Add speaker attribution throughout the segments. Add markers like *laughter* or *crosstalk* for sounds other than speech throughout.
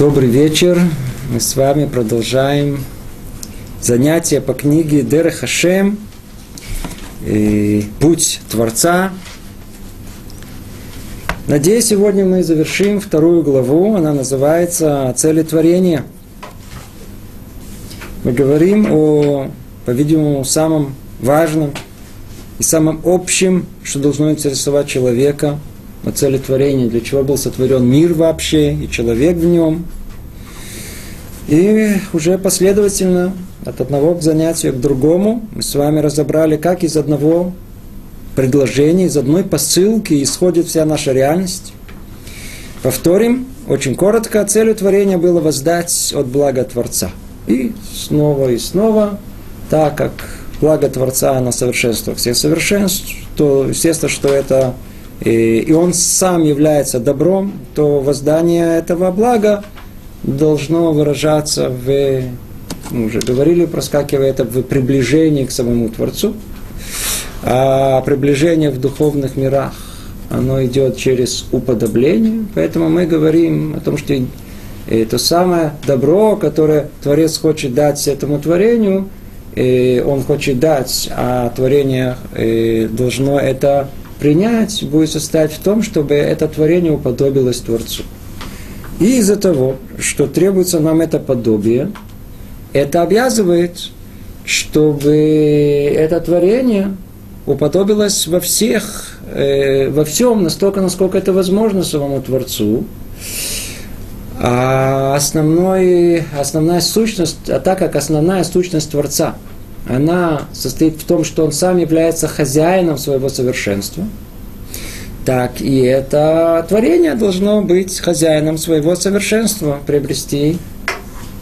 Speaker 1: Добрый вечер. Мы с вами продолжаем занятия по книге Дер Хашем «Путь Творца». Надеюсь, сегодня мы завершим вторую главу. Она называется «Цели творения». Мы говорим о, по-видимому, самом важном и самом общем, что должно интересовать человека – о цели творения, для чего был сотворен мир вообще и человек в нем. И уже последовательно от одного к занятию к другому мы с вами разобрали, как из одного предложения, из одной посылки исходит вся наша реальность. Повторим, очень коротко, целью творения было воздать от блага Творца. И снова и снова, так как благо Творца на совершенство всех совершенств, то естественно, что это и он сам является добром, то воздание этого блага должно выражаться в, мы уже говорили, проскакивая это в приближении к самому Творцу, а приближение в духовных мирах, оно идет через уподобление, поэтому мы говорим о том, что это самое добро, которое Творец хочет дать этому творению, он хочет дать, а творение должно это принять будет состоять в том, чтобы это творение уподобилось Творцу. И из-за того, что требуется нам это подобие, это обязывает, чтобы это творение уподобилось во всех, э, во всем, настолько, насколько это возможно самому Творцу. А основной, основная сущность, а так как основная сущность Творца – она состоит в том, что он сам является хозяином своего совершенства, так и это творение должно быть хозяином своего совершенства, приобрести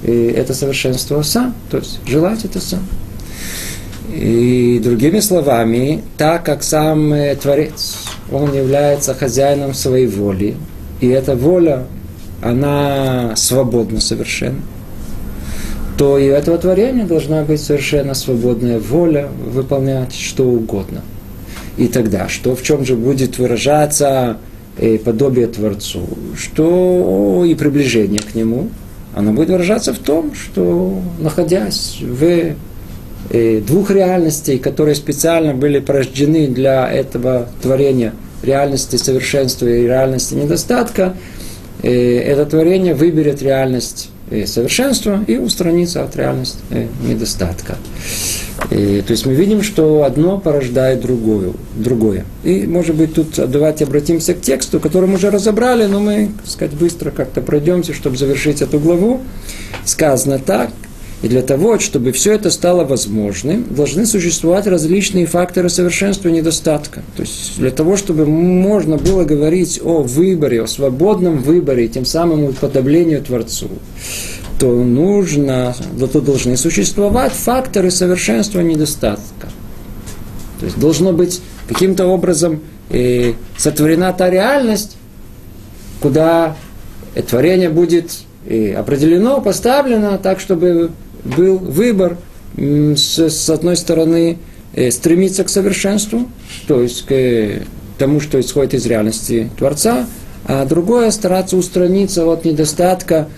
Speaker 1: это совершенство сам, то есть желать это сам. И другими словами, так как сам э, Творец, он является хозяином своей воли, и эта воля, она свободна совершенно, то и у этого творения должна быть совершенно свободная воля выполнять что угодно. И тогда, что в чем же будет выражаться э, подобие Творцу, что и приближение к Нему, оно будет выражаться в том, что находясь в э, двух реальностей, которые специально были порождены для этого творения, реальности совершенства и реальности недостатка, э, это творение выберет реальность совершенства и устраниться от реальности э, недостатка. И, то есть мы видим, что одно порождает другое. другое. И, может быть, тут давайте обратимся к тексту, который мы уже разобрали, но мы, так сказать, быстро как-то пройдемся, чтобы завершить эту главу. Сказано так, и для того, чтобы все это стало возможным, должны существовать различные факторы совершенства и недостатка. То есть для того, чтобы можно было говорить о выборе, о свободном выборе, тем самым уподоблению Творцу, то нужно, то должны существовать факторы совершенства и недостатка. То есть должно быть каким-то образом э, сотворена та реальность, куда творение будет э, определено, поставлено так, чтобы был выбор с, с одной стороны э, стремиться к совершенству, то есть к э, тому, что исходит из реальности Творца, а другое стараться устраниться от недостатка,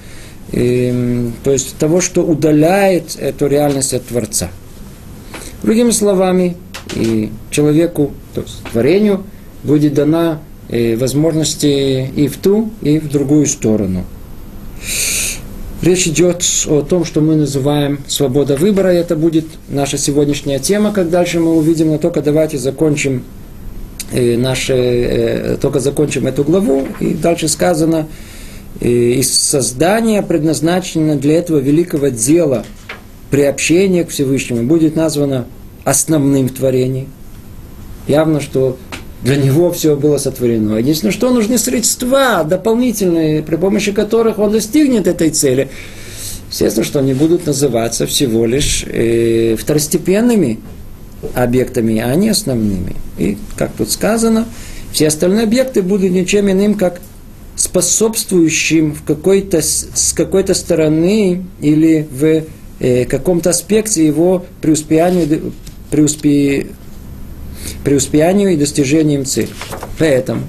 Speaker 1: э, то есть того, что удаляет эту реальность от Творца. Другими словами, и человеку, то есть творению, будет дана э, возможности и в ту, и в другую сторону. Речь идет о том, что мы называем свобода выбора, и это будет наша сегодняшняя тема, как дальше мы увидим, но только давайте закончим э, наши, э, только закончим эту главу, и дальше сказано, э, из создания предназначено для этого великого дела приобщение к Всевышнему будет названо основным творением. Явно, что для него все было сотворено. Единственное, что нужны средства дополнительные, при помощи которых он достигнет этой цели. Естественно, что они будут называться всего лишь э, второстепенными объектами, а не основными. И, как тут сказано, все остальные объекты будут ничем иным, как способствующим в какой-то, с какой-то стороны или в э, каком-то аспекте его преуспеянию, преуспе, преуспеянию и достижением цели. Поэтому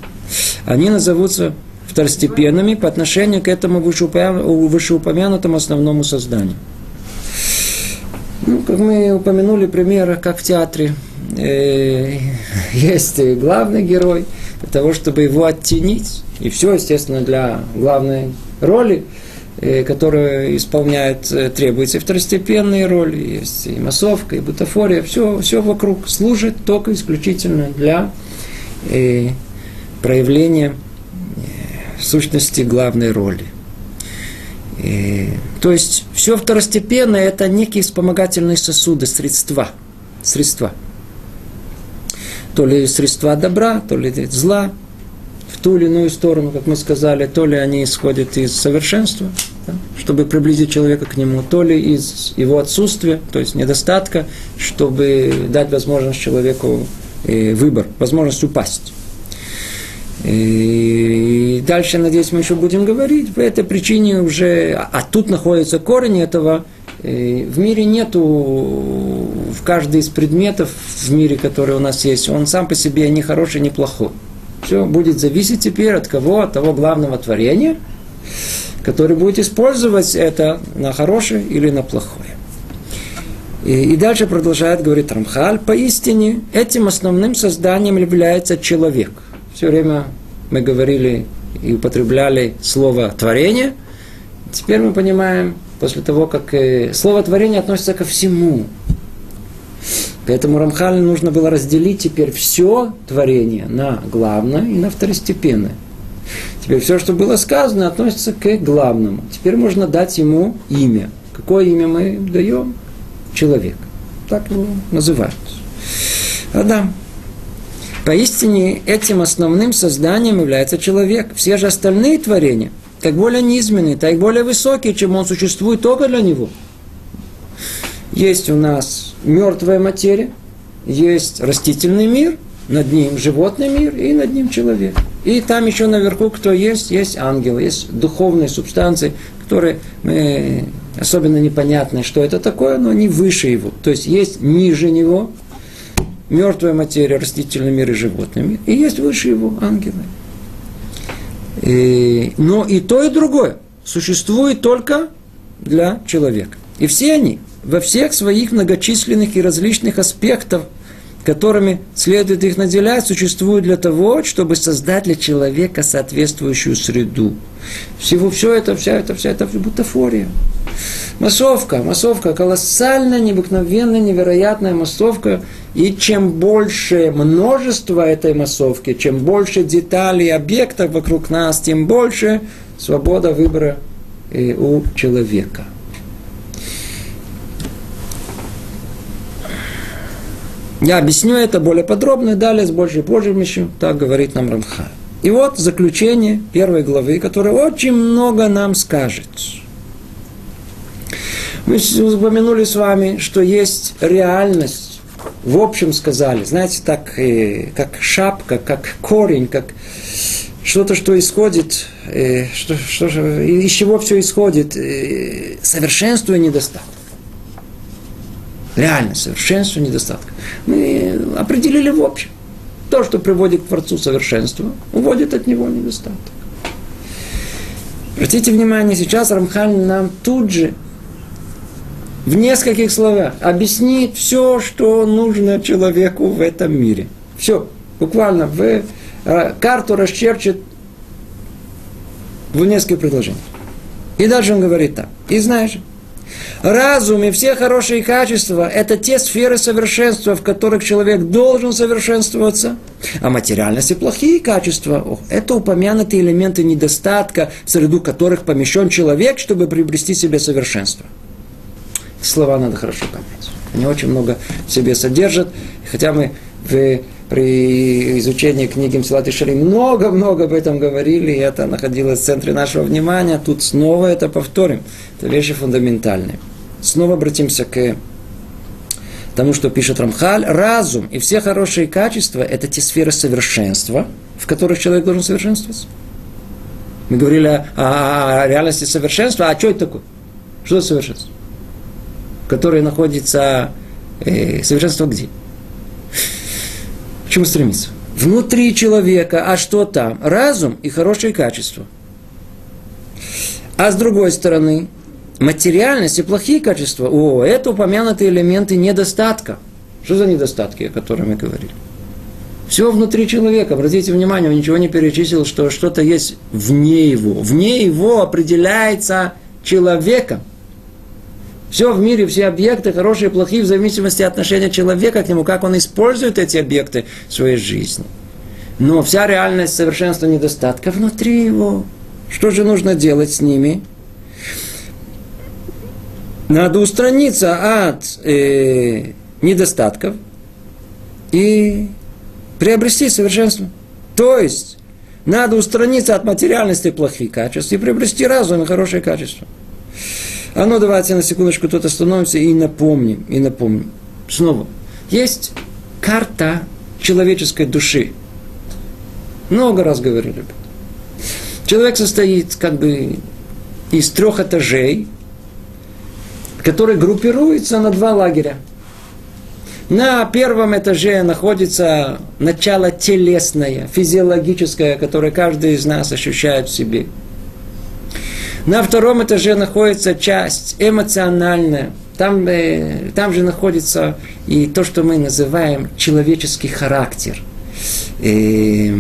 Speaker 1: они назовутся второстепенными по отношению к этому вышеупомянутому основному созданию. Ну, как мы упомянули пример, как в театре э, *laughs* есть главный герой, для того, чтобы его оттенить. И все, естественно, для главной роли, э, которую исполняет, э, требуется и второстепенные роли, есть и массовка, и бутафория, все, все вокруг служит только исключительно для э, проявления сущности главной роли. И, то есть все второстепенное это некие вспомогательные сосуды, средства. Средства. То ли средства добра, то ли зла, в ту или иную сторону, как мы сказали, то ли они исходят из совершенства, да, чтобы приблизить человека к нему, то ли из его отсутствия, то есть недостатка, чтобы дать возможность человеку э, выбор, возможность упасть. И дальше, надеюсь, мы еще будем говорить. По этой причине уже, а тут находится корень этого. В мире нету, в каждый из предметов в мире, который у нас есть, он сам по себе не хороший, не плохой. Все будет зависеть теперь от кого? От того главного творения, который будет использовать это на хорошее или на плохое. И, и дальше продолжает говорить Рамхаль, поистине этим основным созданием является человек – все время мы говорили и употребляли слово творение. Теперь мы понимаем, после того, как э, слово творение относится ко всему. Поэтому Рамхалю нужно было разделить теперь все творение на главное и на второстепенное. Теперь все, что было сказано, относится к главному. Теперь можно дать ему имя. Какое имя мы даем? Человек. Так его называют. Адам. Поистине этим основным созданием является человек. Все же остальные творения, как более низменные, так более высокие, чем он существует только для него. Есть у нас мертвая материя, есть растительный мир, над ним животный мир и над ним человек. И там еще наверху кто есть? Есть ангелы, есть духовные субстанции, которые мы особенно непонятно, что это такое, но они выше его. То есть есть ниже него, мертвая материя, растительный мир и животный мир, и есть выше его ангелы. И, но и то, и другое существует только для человека. И все они во всех своих многочисленных и различных аспектах, которыми следует их наделять, существуют для того, чтобы создать для человека соответствующую среду. Всего все это, вся это, вся это бутафория. Массовка, массовка, колоссальная, необыкновенная, невероятная массовка. И чем больше множество этой массовки, чем больше деталей, объектов вокруг нас, тем больше свобода выбора э, у человека. Я объясню это более подробно, далее с большей позже так говорит нам Рамха. И вот заключение первой главы, которое очень много нам скажет. Мы упомянули с вами, что есть реальность, в общем сказали, знаете, так, э, как шапка, как корень, как что-то, что исходит, э, что, что, из чего все исходит, э, совершенство и недостаток. Реально, совершенство и недостаток. Мы определили в общем. То, что приводит к Творцу совершенства, уводит от него недостаток. Обратите внимание, сейчас Рамхан нам тут же в нескольких словах объяснит все, что нужно человеку в этом мире. Все, буквально в э, карту расчерчит в нескольких предложениях. И дальше он говорит так. И знаешь, разум и все хорошие качества – это те сферы совершенства, в которых человек должен совершенствоваться. А материальность и плохие качества – это упомянутые элементы недостатка, в среду которых помещен человек, чтобы приобрести себе совершенство – слова надо хорошо понять. Они очень много в себе содержат. Хотя мы в, при изучении книги Мсилат и Шали много-много об этом говорили, и это находилось в центре нашего внимания. Тут снова это повторим. Это вещи фундаментальные. Снова обратимся к тому, что пишет Рамхаль. Разум и все хорошие качества – это те сферы совершенства, в которых человек должен совершенствоваться. Мы говорили о, о, о реальности совершенства. А что это такое? Что это совершенство? которое находится э, совершенство где? К чему стремиться? внутри человека, а что там? Разум и хорошие качества. А с другой стороны, материальность и плохие качества, о, это упомянутые элементы недостатка. Что за недостатки, о которых мы говорили? Все внутри человека. Обратите внимание, он ничего не перечислил, что что-то есть вне его. Вне его определяется человеком. Все в мире, все объекты, хорошие и плохие, в зависимости от отношения человека к нему, как он использует эти объекты в своей жизни. Но вся реальность совершенства недостатка внутри его. Что же нужно делать с ними? Надо устраниться от э, недостатков и приобрести совершенство. То есть, надо устраниться от материальности плохих качеств и приобрести разум и хорошие качества. А ну давайте на секундочку тут остановимся и напомним, и напомним. Снова. Есть карта человеческой души. Много раз говорили. Человек состоит как бы из трех этажей, которые группируются на два лагеря. На первом этаже находится начало телесное, физиологическое, которое каждый из нас ощущает в себе – на втором этаже находится часть эмоциональная. Там, э, там же находится и то, что мы называем человеческий характер, э,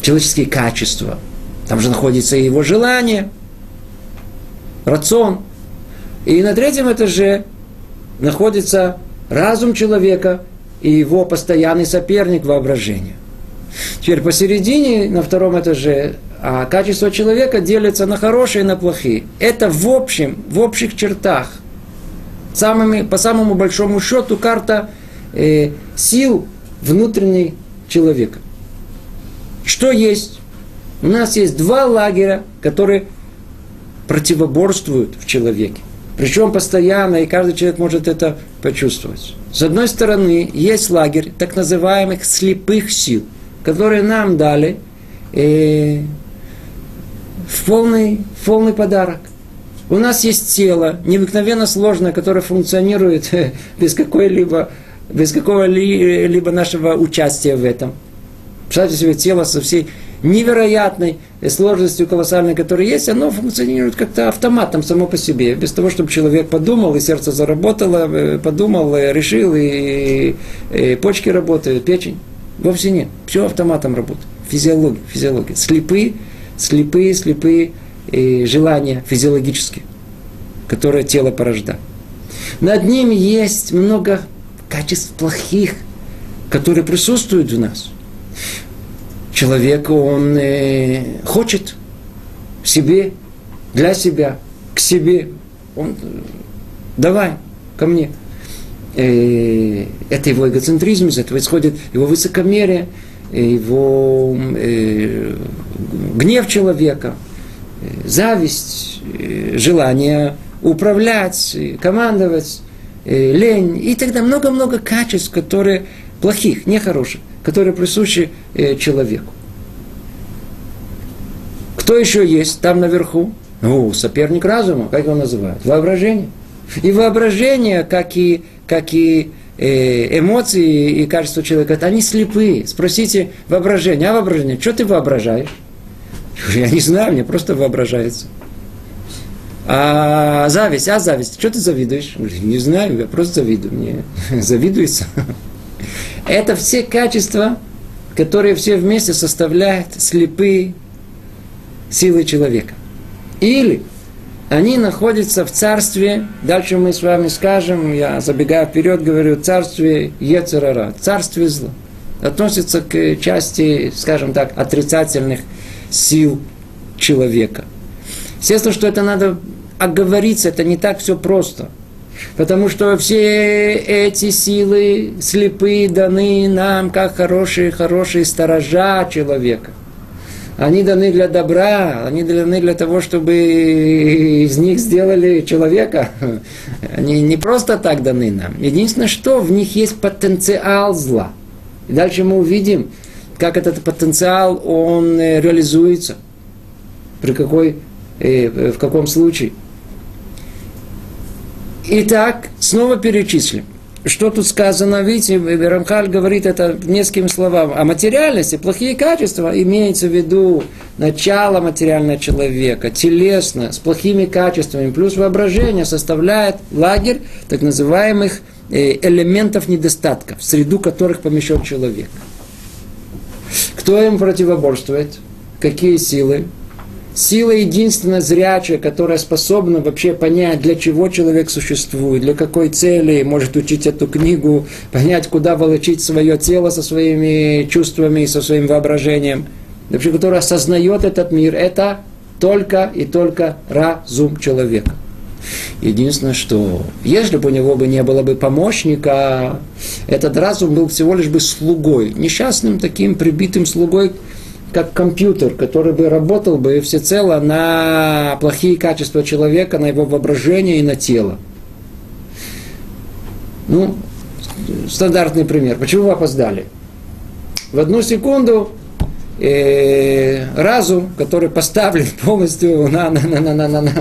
Speaker 1: человеческие качества. Там же находится и его желание, рацион. И на третьем этаже находится разум человека и его постоянный соперник воображения. Теперь посередине, на втором этаже, а качество человека делится на хорошие и на плохие. Это в общем, в общих чертах. Самыми, по самому большому счету карта э, сил внутренней человека. Что есть? У нас есть два лагеря, которые противоборствуют в человеке. Причем постоянно, и каждый человек может это почувствовать. С одной стороны, есть лагерь так называемых слепых сил, которые нам дали э, в полный, в полный подарок. У нас есть тело, необыкновенно сложное, которое функционирует *laughs* без какой-либо без какого-либо нашего участия в этом. Представьте себе тело со всей невероятной сложностью колоссальной, которая есть, оно функционирует как-то автоматом само по себе, без того, чтобы человек подумал, и сердце заработало, э, подумал, э, решил, и, и почки работают, печень. Вовсе нет. Все автоматом работает. Физиология, физиология. Слепые слепые, слепые э, желания физиологические, которые тело порождает. Над ними есть много качеств плохих, которые присутствуют в нас. Человек, он э, хочет себе, для себя, к себе. Он, давай, ко мне. Э, это его эгоцентризм, из этого исходит его высокомерие, его э, гнев человека, э, зависть, э, желание управлять, командовать, лень и тогда много-много качеств, которые плохих, нехороших, которые присущи человеку. Кто еще есть там наверху? Ну, соперник разума, как его называют? Воображение. И воображение, как и, как и Э, эмоции и качество человека, они слепые. Спросите воображение, а воображение, что ты воображаешь? *laughs* Я не знаю, мне просто воображается. А зависть, а зависть, что ты завидуешь? *laughs* Не знаю, я просто завидую, мне *laughs* завидуется. Это все качества, которые все вместе составляют слепые силы человека. Или они находятся в царстве, дальше мы с вами скажем, я забегаю вперед, говорю, царстве Ецерара, царстве зла. Относится к части, скажем так, отрицательных сил человека. Естественно, что это надо оговориться, это не так все просто. Потому что все эти силы слепые даны нам, как хорошие, хорошие сторожа человека – они даны для добра, они даны для того, чтобы из них сделали человека. Они не просто так даны нам. Единственное, что в них есть потенциал зла. И дальше мы увидим, как этот потенциал, он э, реализуется. При какой, э, в каком случае. Итак, снова перечислим. Что тут сказано, видите, Рамхаль говорит это несколькими словами. О материальности, плохие качества, имеется в виду начало материального человека, телесно, с плохими качествами, плюс воображение составляет лагерь так называемых э, элементов недостатка, в среду которых помещен человек. Кто им противоборствует? Какие силы? Сила единственная зрячая, которая способна вообще понять, для чего человек существует, для какой цели, может учить эту книгу, понять, куда волочить свое тело со своими чувствами и со своим воображением, вообще, которая осознает этот мир, это только и только разум человека. Единственное, что если бы у него бы не было бы помощника, этот разум был всего лишь бы слугой, несчастным таким прибитым слугой, как компьютер, который бы работал бы всецело на плохие качества человека, на его воображение и на тело. Ну, стандартный пример. Почему вы опоздали? В одну секунду э, разум, который поставлен *laughs* полностью на, на, на, на, на, на,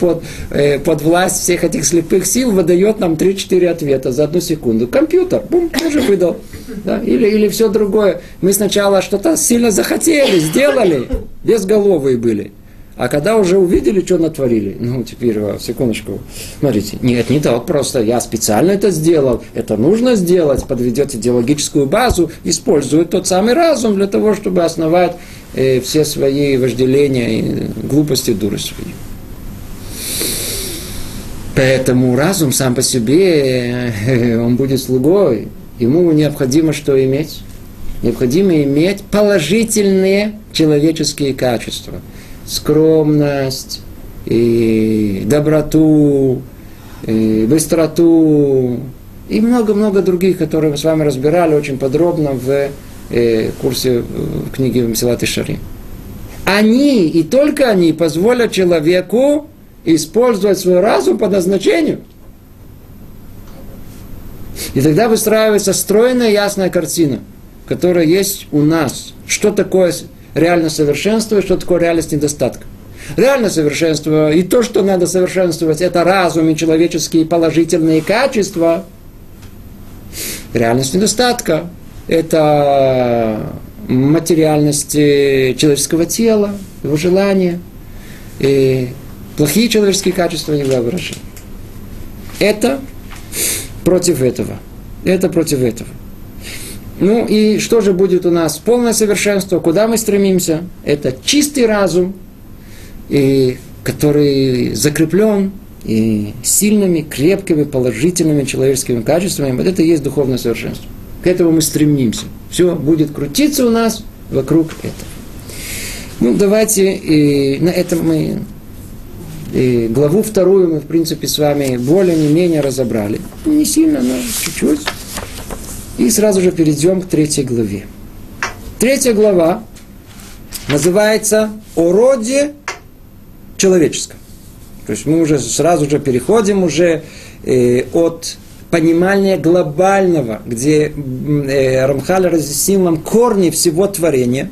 Speaker 1: под, э, под власть всех этих слепых сил, выдает нам 3-4 ответа за одну секунду. Компьютер, бум, тоже выдал. Да? Или, или все другое. Мы сначала что-то сильно захотели, сделали, безголовые были. А когда уже увидели, что натворили, ну, теперь, секундочку, смотрите, нет, не так просто, я специально это сделал, это нужно сделать, подведет идеологическую базу, использует тот самый разум для того, чтобы основать э, все свои вожделения и глупости, дурость свои. Поэтому разум сам по себе, э, он будет слугой, ему необходимо что иметь? Необходимо иметь положительные человеческие качества – скромность, и доброту, и быстроту и много-много других, которые мы с вами разбирали очень подробно в э, курсе в книге Мсилат и Шарим. Они и только они позволят человеку использовать свой разум по назначению. И тогда выстраивается стройная ясная картина, которая есть у нас. Что такое реально совершенство и что такое реальность недостатка. Реально совершенство и то, что надо совершенствовать, это разум и человеческие положительные качества. Реальность недостатка – это материальность человеческого тела, его желания, и плохие человеческие качества и воображения. Это против этого. Это против этого. Ну и что же будет у нас? Полное совершенство. Куда мы стремимся? Это чистый разум, и, который закреплен и сильными, крепкими, положительными человеческими качествами. Вот это и есть духовное совершенство. К этому мы стремимся. Все будет крутиться у нас вокруг этого. Ну, давайте и на этом мы и главу вторую мы, в принципе, с вами более не менее разобрали. Не сильно, но чуть-чуть. И сразу же перейдем к третьей главе. Третья глава называется «О роде человеческом». То есть мы уже сразу же переходим уже э, от понимания глобального, где э, Рамхаль разъяснил нам корни всего творения,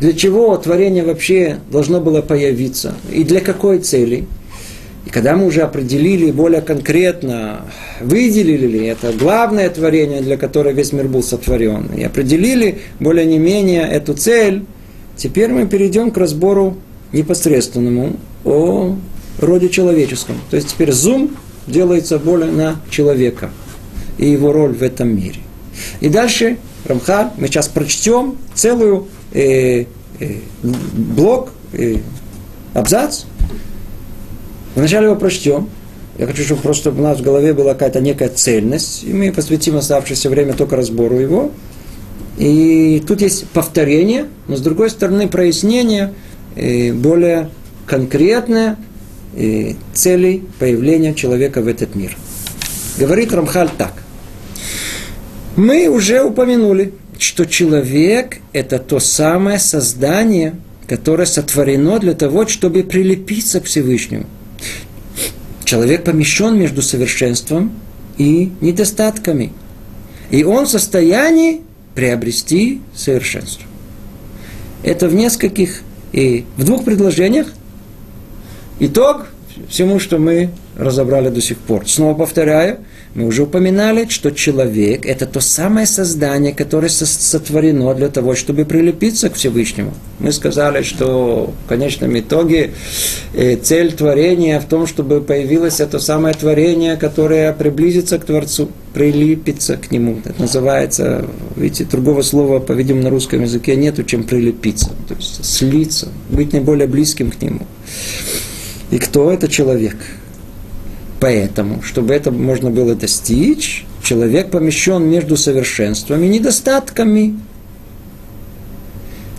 Speaker 1: для чего творение вообще должно было появиться и для какой цели – когда мы уже определили более конкретно, выделили ли это главное творение, для которого весь мир был сотворен, и определили более не менее эту цель, теперь мы перейдем к разбору непосредственному о роде человеческом. То есть теперь зум делается более на человека и его роль в этом мире. И дальше Рамхар, мы сейчас прочтем целую э, э, блок, э, абзац, Вначале его прочтем. Я хочу, чтобы просто у нас в голове была какая-то некая цельность, и мы посвятим оставшееся время только разбору его. И тут есть повторение, но с другой стороны прояснение э, более конкретное э, целей появления человека в этот мир. Говорит Рамхаль так. Мы уже упомянули, что человек – это то самое создание, которое сотворено для того, чтобы прилепиться к Всевышнему – Человек помещен между совершенством и недостатками. И он в состоянии приобрести совершенство. Это в нескольких и в двух предложениях. Итог всему, что мы разобрали до сих пор. Снова повторяю, мы уже упоминали, что человек – это то самое создание, которое сотворено для того, чтобы прилепиться к Всевышнему. Мы сказали, что в конечном итоге э, цель творения в том, чтобы появилось это самое творение, которое приблизится к Творцу, прилепится к Нему. Это называется, видите, другого слова, по-видимому, на русском языке нету, чем прилепиться, то есть слиться, быть наиболее близким к Нему. И кто это человек? Поэтому, чтобы это можно было достичь, человек помещен между совершенством и недостатками.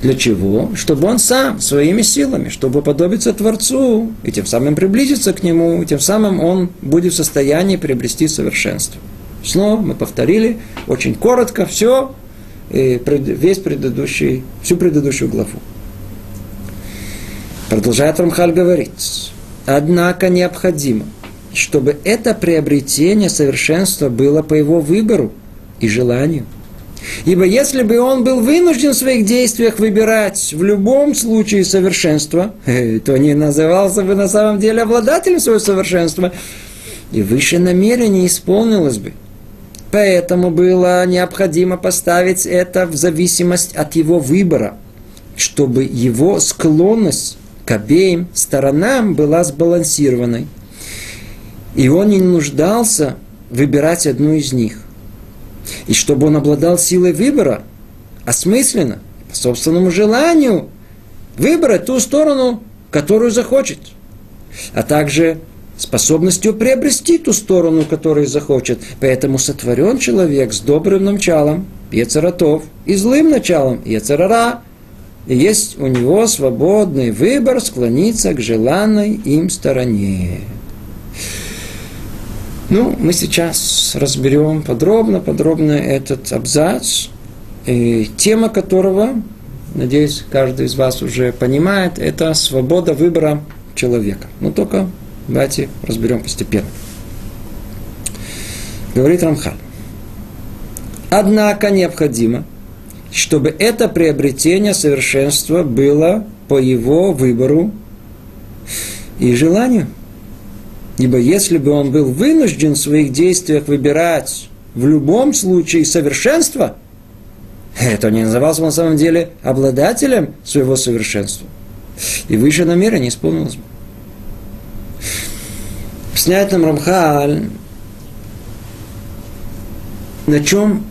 Speaker 1: Для чего? Чтобы он сам, своими силами, чтобы подобиться Творцу, и тем самым приблизиться к Нему, и тем самым он будет в состоянии приобрести совершенство. Снова мы повторили очень коротко все, весь предыдущий, всю предыдущую главу. Продолжает Рамхаль говорить. Однако необходимо, чтобы это приобретение совершенства было по его выбору и желанию. Ибо если бы он был вынужден в своих действиях выбирать в любом случае совершенство, то не назывался бы на самом деле обладателем своего совершенства, и выше намерение исполнилось бы. Поэтому было необходимо поставить это в зависимость от его выбора, чтобы его склонность к обеим сторонам была сбалансированной – и он не нуждался выбирать одну из них. И чтобы он обладал силой выбора, осмысленно, по собственному желанию, выбрать ту сторону, которую захочет. А также способностью приобрести ту сторону, которую захочет. Поэтому сотворен человек с добрым началом, Ецаратов, и злым началом, Ецарара. И есть у него свободный выбор склониться к желанной им стороне. Ну, мы сейчас разберем подробно-подробно этот абзац, тема которого, надеюсь, каждый из вас уже понимает, это свобода выбора человека. Но только давайте разберем постепенно. Говорит Рамхаль. Однако необходимо, чтобы это приобретение совершенства было по его выбору и желанию – Ибо если бы он был вынужден в своих действиях выбирать в любом случае совершенство, это не назывался на самом деле обладателем своего совершенства. И выше намерение исполнилось бы. Объясняет нам Рамхаль, на чем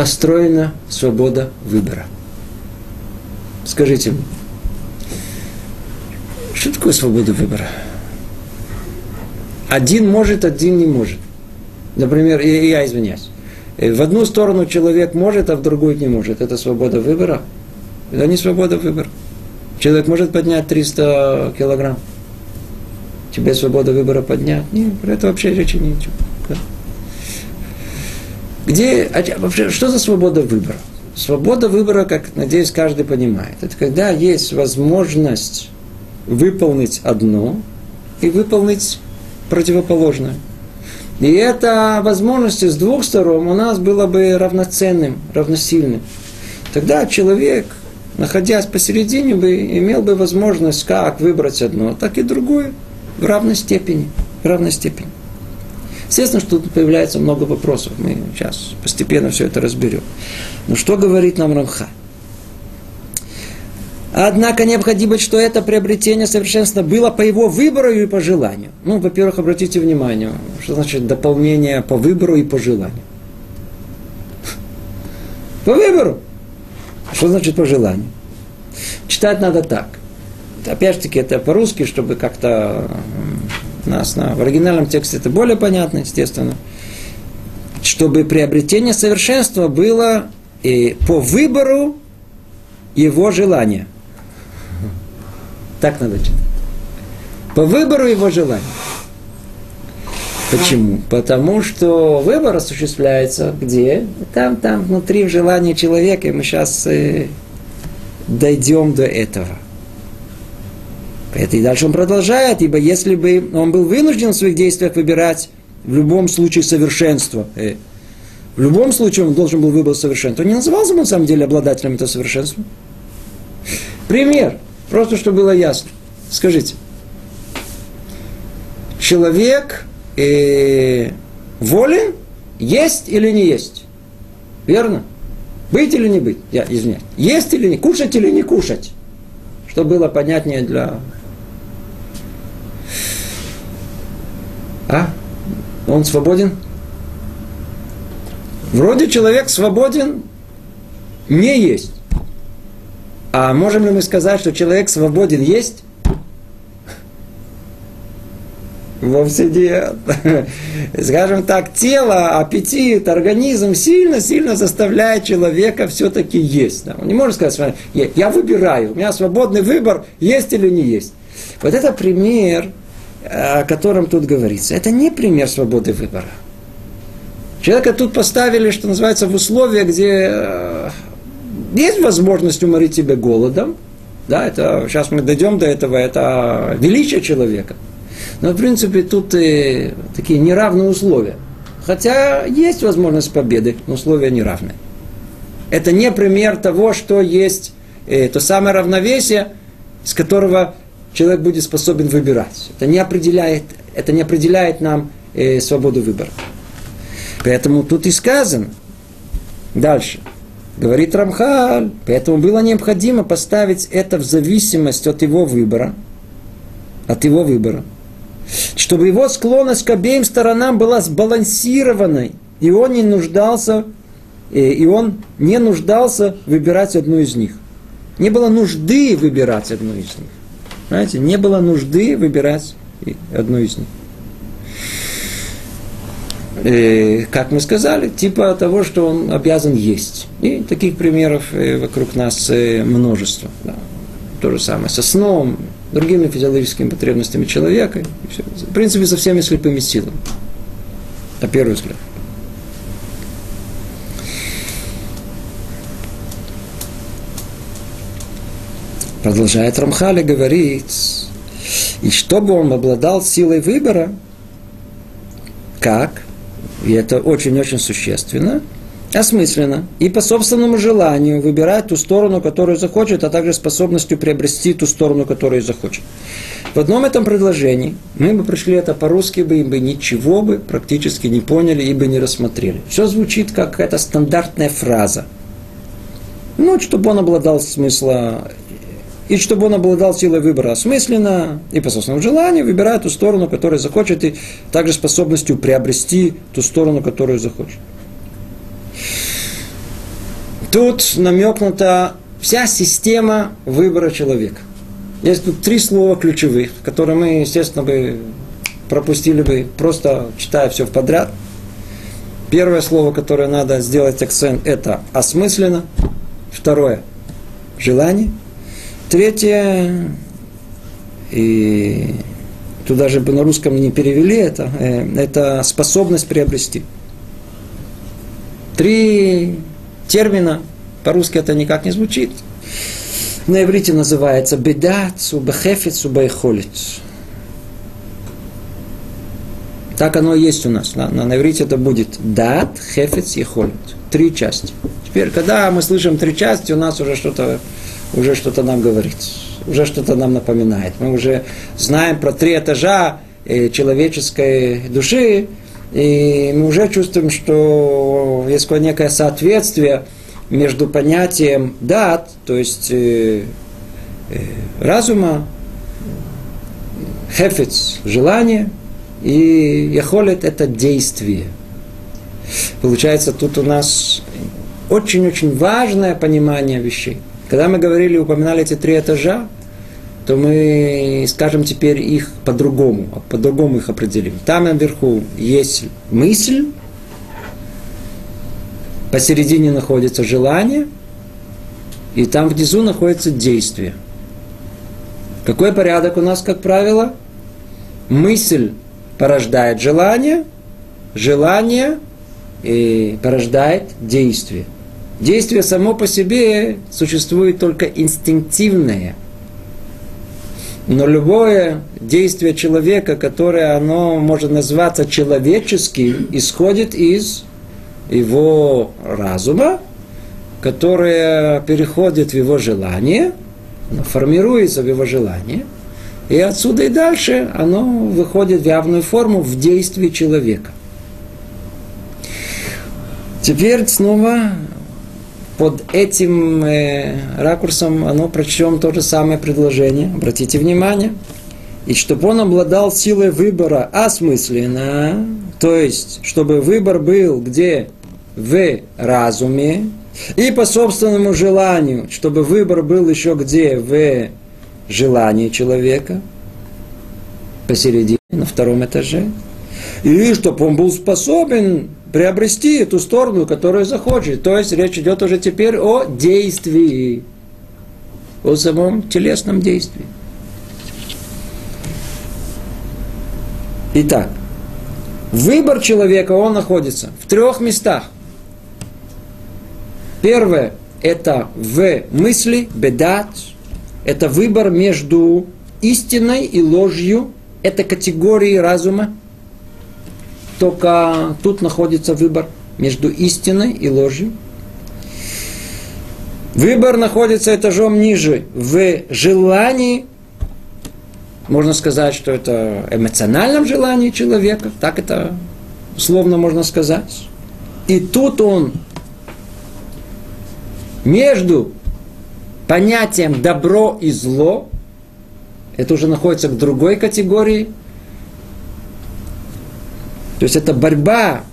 Speaker 1: построена свобода выбора. Скажите, что такое свобода выбора? Один может, один не может. Например, я извиняюсь. Э, в одну сторону человек может, а в другую не может. Это свобода выбора. Это не свобода выбора. Человек может поднять 300 килограмм. Тебе свобода выбора поднять? Нет, про это вообще речи не идет. Где, а вообще, что за свобода выбора? Свобода выбора, как, надеюсь, каждый понимает, это когда есть возможность выполнить одно и выполнить противоположное. И эта возможность с двух сторон у нас было бы равноценным, равносильным. Тогда человек, находясь посередине, бы имел бы возможность как выбрать одно, так и другое в равной степени. В равной степени. Естественно, что тут появляется много вопросов. Мы сейчас постепенно все это разберем. Но что говорит нам Рамха? Однако необходимо, что это приобретение совершенства было по его выбору и по желанию. Ну, во-первых, обратите внимание, что значит дополнение по выбору и по желанию. *laughs* По выбору. Что значит по желанию? Читать надо так. Опять же таки, это по-русски, чтобы как-то на, в оригинальном тексте это более понятно, естественно. Чтобы приобретение совершенства было и по выбору его желания – так надо читать. По выбору его желания. Почему? Потому что выбор осуществляется где? Там, там, внутри, в желании человека. И мы сейчас э, дойдем до этого. Это и дальше он продолжает, ибо если бы он был вынужден в своих действиях выбирать в любом случае совершенство, э, в любом случае он должен был выбрать совершенство, то не назывался бы на самом деле обладателем этого совершенства. Пример – Просто, чтобы было ясно. Скажите. человек э, волен есть или не есть. Верно? Быть или не быть? Я извиняюсь. Есть или не кушать или не кушать? Что было понятнее для... А? Он свободен? Вроде человек свободен не есть. А можем ли мы сказать, что человек свободен есть? Вовсе нет. *laughs* Скажем так, тело, аппетит, организм сильно-сильно заставляет человека все-таки есть. Он не может сказать, я выбираю, у меня свободный выбор, есть или не есть. Вот это пример, о котором тут говорится. Это не пример свободы выбора. Человека тут поставили, что называется, в условия, где э, есть возможность уморить тебя голодом. Да, это, сейчас мы дойдем до этого, это величие человека. Но, в принципе, тут и такие неравные условия. Хотя есть возможность победы, но условия неравные. Это не пример того, что есть э, то самое равновесие, с которого человек будет способен выбирать. Это не определяет, это не определяет нам э, свободу выбора. Поэтому тут и сказано. Дальше. Говорит Рамхаль, поэтому было необходимо поставить это в зависимость от его выбора, от его выбора, чтобы его склонность к обеим сторонам была сбалансированной, и он не нуждался, э, и он не нуждался выбирать одну из них. Не было нужды выбирать одну из них. Знаете, не было нужды выбирать одну из них э, как мы сказали, типа того, что он обязан есть. И таких примеров э, вокруг нас множество. Да. То же самое со сном, другими физиологическими потребностями человека. В принципе, со всеми слепыми силами. На первый взгляд. Продолжает Рамхали говорить, и чтобы он обладал силой выбора, как? и это очень-очень существенно, осмысленно и по собственному желанию выбирать ту сторону, которую захочет, а также способностью приобрести ту сторону, которую захочет. В одном этом предложении мы бы пришли это по-русски бы, и бы ничего бы практически не поняли и бы не рассмотрели. Все звучит как какая-то стандартная фраза. Ну, чтобы он обладал смысла и чтобы он обладал силой выбора осмысленно и по собственному желанию, выбирая ту сторону, которую захочет, и также способностью приобрести ту сторону, которую захочет. Тут намекнута вся система выбора человека. Есть тут три слова ключевых, которые мы, естественно, бы пропустили бы, просто читая все в подряд. Первое слово, которое надо сделать акцент, это осмысленно. Второе – желание – Третье, и туда же бы на русском не перевели это, э, это способность приобрести. Три термина, по-русски это никак не звучит. На иврите называется бедат, субахефет, субайхолит. Так оно и есть у нас. На, на, на иврите это будет дат, хефец и холит. Три части. Теперь, когда мы слышим три части, у нас уже что-то уже что-то нам говорит, уже что-то нам напоминает. Мы уже знаем про три этажа э, человеческой души, и мы уже чувствуем, что есть какое некое соответствие между понятием дат, то есть э, э, разума, хефец – желание, и яхолет – это действие. Получается, тут у нас очень-очень важное понимание вещей – когда мы говорили, упоминали эти три этажа, то мы скажем теперь их по-другому, по-другому их определим. Там наверху есть мысль, посередине находится желание, и там внизу находится действие. Какой порядок у нас, как правило? Мысль порождает желание, желание и порождает действие – Действие само по себе существует только инстинктивное. Но любое действие человека, которое оно может называться человеческим, исходит из его разума, которое переходит в его желание, формируется в его желание, И отсюда и дальше оно выходит в явную форму в действии человека. Теперь снова под этим э, ракурсом оно прочтем то же самое предложение. Обратите внимание. И чтобы он обладал силой выбора осмысленно, то есть, чтобы выбор был где? В разуме, и по собственному желанию, чтобы выбор был еще где? В желании человека, посередине, на втором этаже. И чтобы он был способен приобрести эту сторону, которую захочет. То есть речь идет уже теперь о действии, о самом телесном действии. Итак, выбор человека, он находится в трех местах. Первое – это в мысли, бедат. Это выбор между истиной и ложью. Это категории разума. Только тут находится выбор между истиной и ложью. Выбор находится этажом ниже, в желании, можно сказать, что это эмоциональном желании человека, так это условно можно сказать. И тут он между понятием добро и зло, это уже находится в другой категории, то есть это борьба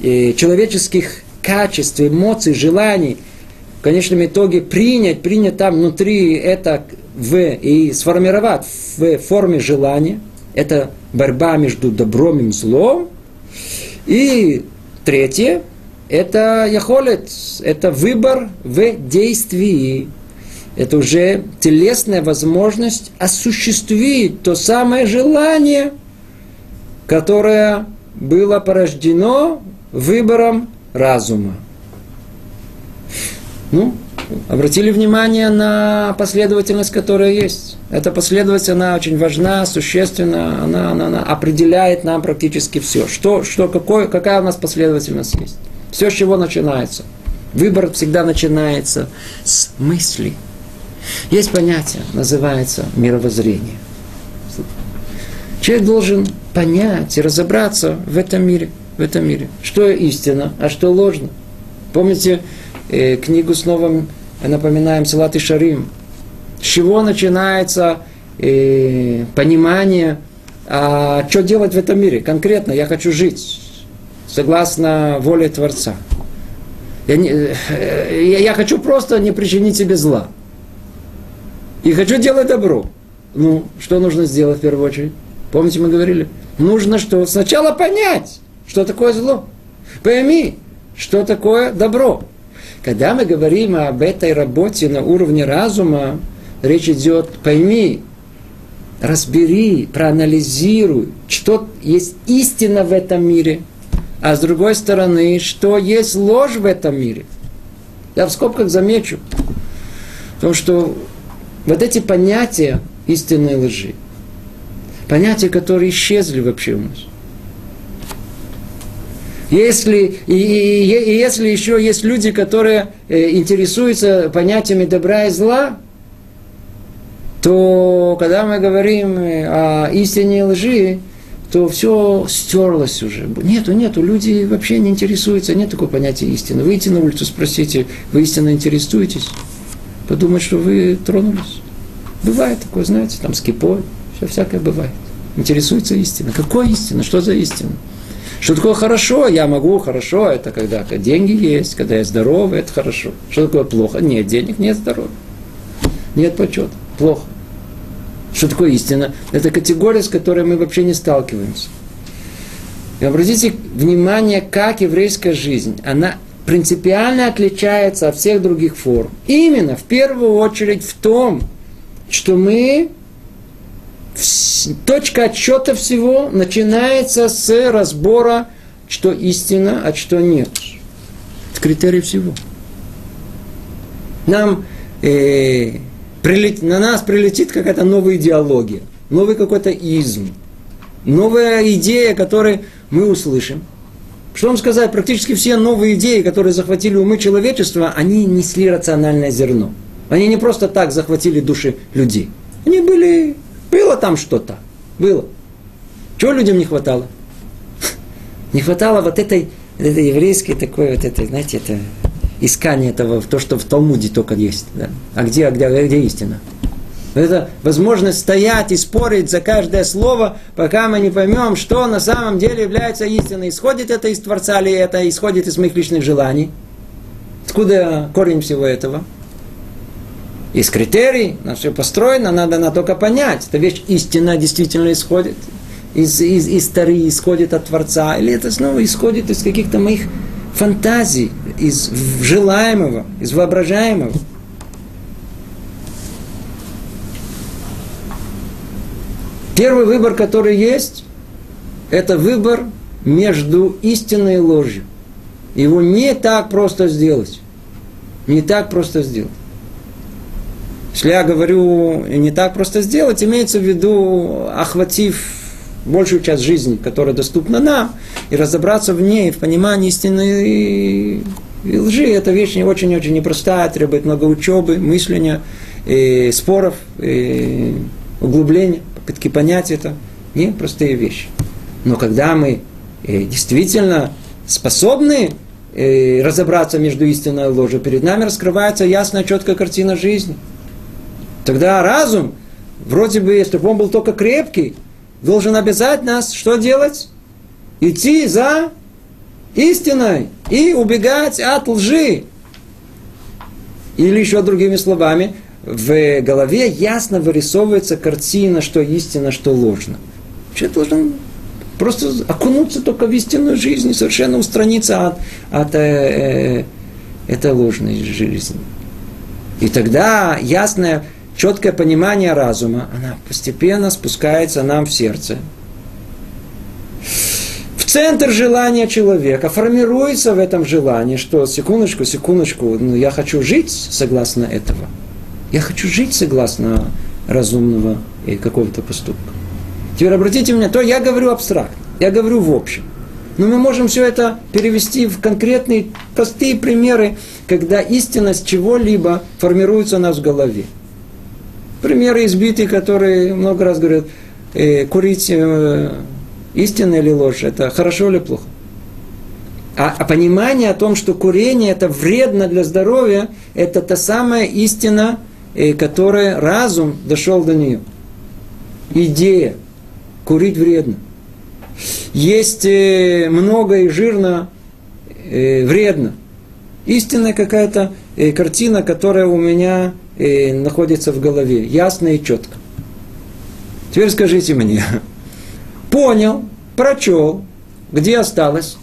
Speaker 1: э, человеческих качеств, эмоций, желаний, в конечном итоге принять, принять там внутри это в, и сформировать в форме желания. Это борьба между добром и злом. И третье, это яхолет, это выбор в действии. Это уже телесная возможность осуществить то самое желание, которое было порождено выбором разума. Ну, обратили внимание на последовательность, которая есть. Эта последовательность, она очень важна, существенна, она, она, она определяет нам практически все. Что, что, какой, какая у нас последовательность есть. Все, с чего начинается. Выбор всегда начинается с мысли. Есть понятие, называется мировоззрение. Человек должен понять и разобраться в этом мире. В этом мире. Что истина, а что ложно. Помните э, книгу снова напоминаем Салат и Шарим. С чего начинается э, понимание, а что делать в этом мире? Конкретно я хочу жить согласно воле Творца. Я, не, э, я, я хочу просто не причинить себе зла. И хочу делать добро. Ну, что нужно сделать в первую очередь? Помните, мы говорили? Нужно что? Сначала понять, что такое зло. Пойми, что такое добро. Когда мы говорим об этой работе на уровне разума, речь идет, пойми, разбери, проанализируй, что есть истина в этом мире, а с другой стороны, что есть ложь в этом мире. Я в скобках замечу, потому что вот эти понятия истинной лжи, понятия, которые исчезли вообще у нас. Если, и, и, и если еще есть люди, которые э, интересуются понятиями добра и зла, то когда мы говорим э, о истине и лжи, то все стерлось уже. Нету, нету, люди вообще не интересуются, нет такого понятия истины. Выйти на улицу, спросите, вы истинно интересуетесь? Подумать, что вы тронулись. Бывает такое, знаете, там с кипой, все всякое бывает. Интересуется истина. Какой истина? Что за истина? Что такое хорошо? Я могу хорошо, это когда деньги есть, когда я здоровый, это хорошо. Что такое плохо? Нет денег, нет здоровья. Нет почета. Плохо. Что такое истина? Это категория, с которой мы вообще не сталкиваемся. И обратите внимание, как еврейская жизнь, она принципиально отличается от всех других форм. Именно, в первую очередь, в том, что мы точка отсчета всего начинается с разбора, что истина, а что нет. Это критерий всего. Нам э, прилет, на нас прилетит какая-то новая идеология, новый какой-то изм, новая идея, которую мы услышим. Что вам сказать, практически все новые идеи, которые захватили умы человечества, они несли рациональное зерно. Они не просто так захватили души людей. Они были Было там что-то. Было. Чего людям не хватало? *laughs* Не хватало вот этой, этой еврейской такой вот этой, знаете, это искание этого, то, что в Талмуде только есть. Да? А где, а где, а где истина? Это возможность стоять и спорить за каждое слово, пока мы не поймем, что на самом деле является истиной. Исходит это из Творца или это исходит из моих личных желаний? Откуда корень всего этого? Из критерий, на все построено, надо на только понять. Эта вещь истина действительно исходит из, из, из Тары, исходит от Творца, или это снова исходит из каких-то моих фантазий, из желаемого, из воображаемого. Первый выбор, который есть, это выбор между истиной и ложью. Его не так просто сделать. Не так просто сделать. Если я говорю не так просто сделать, имеется в виду, охватив большую часть жизни, которая доступна нам, и разобраться в ней, в понимании истины и, лжи, эта вещь очень-очень непростая, требует много учебы, мысления, и споров, и углубления, попытки понять это. Не простые вещи. Но когда мы э, действительно способны э, разобраться между истиной и ложью, перед нами раскрывается ясная, четкая картина жизни. Тогда разум, вроде бы, если бы он был только крепкий, должен обязать нас что делать? Идти за истиной и убегать от лжи. Или еще другими словами, в голове ясно вырисовывается картина, что истина, что ложно. Человек должен просто окунуться только в истинную жизнь и совершенно устраниться от, от э, э, этой ложной жизни. И тогда ясное четкое понимание разума, она постепенно спускается нам в сердце. В центр желания человека формируется в этом желании, что секундочку, секундочку, ну, я хочу жить согласно этого. Я хочу жить согласно разумного и какого-то поступка. Теперь обратите внимание, то я говорю абстрактно, я говорю в общем. Но мы можем все это перевести в конкретные, простые примеры, когда истинность чего-либо формируется у нас в голове. Примеры избитые, которые много раз говорят, э, курить э, истина или ложь, это хорошо или плохо. А, а понимание о том, что курение это вредно для здоровья, это та самая истина, э, которая разум дошел до нее. Идея. Курить вредно. Есть э, много и жирно, э, вредно. Истинная какая-то э, картина, которая у меня э, находится в голове, ясно и четко. Теперь скажите мне, *laughs* понял, прочел, где осталось?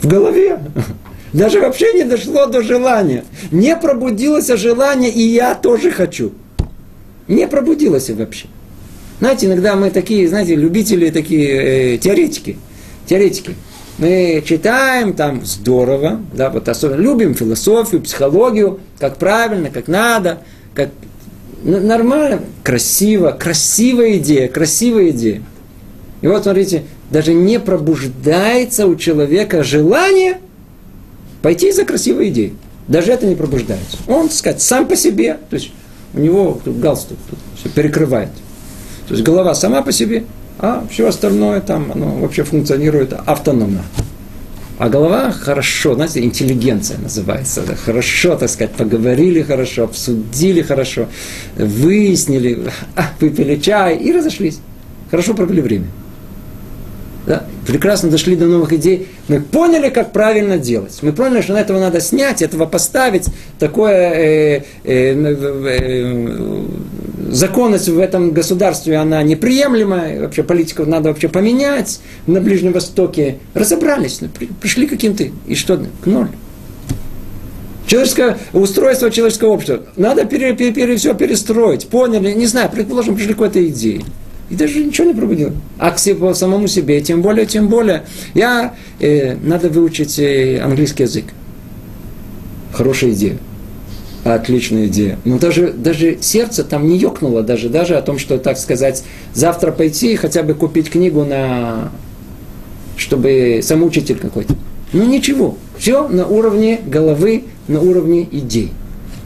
Speaker 1: В голове. *laughs* Даже вообще не дошло до желания. Не пробудилось желание, и я тоже хочу. Не пробудилось вообще. Знаете, иногда мы такие, знаете, любители, такие э, теоретики. Теоретики. Мы читаем, там здорово, да, вот особенно любим философию, психологию, как правильно, как надо, как нормально, красиво, красивая идея, красивая идея. И вот смотрите, даже не пробуждается у человека желание пойти за красивой идеей. Даже это не пробуждается. Он, так сказать, сам по себе, то есть у него тут галстук тут все перекрывает. То есть голова сама по себе, а все остальное там, оно вообще функционирует автономно. А голова хорошо, знаете, интеллигенция называется. Да, хорошо, так сказать, поговорили хорошо, обсудили хорошо, выяснили, *laughs* выпили чай и разошлись. Хорошо провели время. Да? Прекрасно дошли до новых идей. Мы поняли, как правильно делать. Мы поняли, что на этого надо снять, этого поставить. Такое э, э, э, законность в этом государстве, она неприемлемая. Вообще политику надо вообще поменять. На Ближнем Востоке разобрались, пришли каким-то. И что? К ноль. Человеческое устройство человеческого общества. Надо пере, пере, пере, все перестроить. Поняли? Не знаю, предположим, пришли к какой-то идее. И даже ничего не пробудил. А к самому себе, тем более, тем более. Я, э, надо выучить э, английский язык. Хорошая идея. Отличная идея. Но даже, даже сердце там не ёкнуло, даже, даже о том, что, так сказать, завтра пойти и хотя бы купить книгу на... чтобы самоучитель какой-то. Ну ничего. Все на уровне головы, на уровне идей.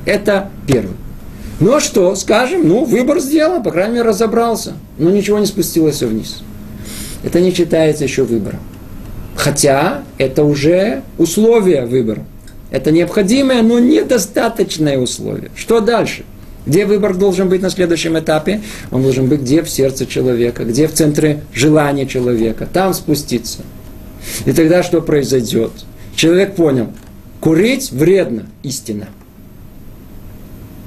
Speaker 1: Это первое. Ну а что, скажем, ну, выбор сделан, по крайней мере, разобрался. Но ничего не спустилось вниз. Это не считается еще выбором. Хотя это уже условие выбора. Это необходимое, но недостаточное условие. Что дальше? Где выбор должен быть на следующем этапе? Он должен быть где в сердце человека, где в центре желания человека. Там спуститься. И тогда что произойдет? Человек понял, курить вредно, истина.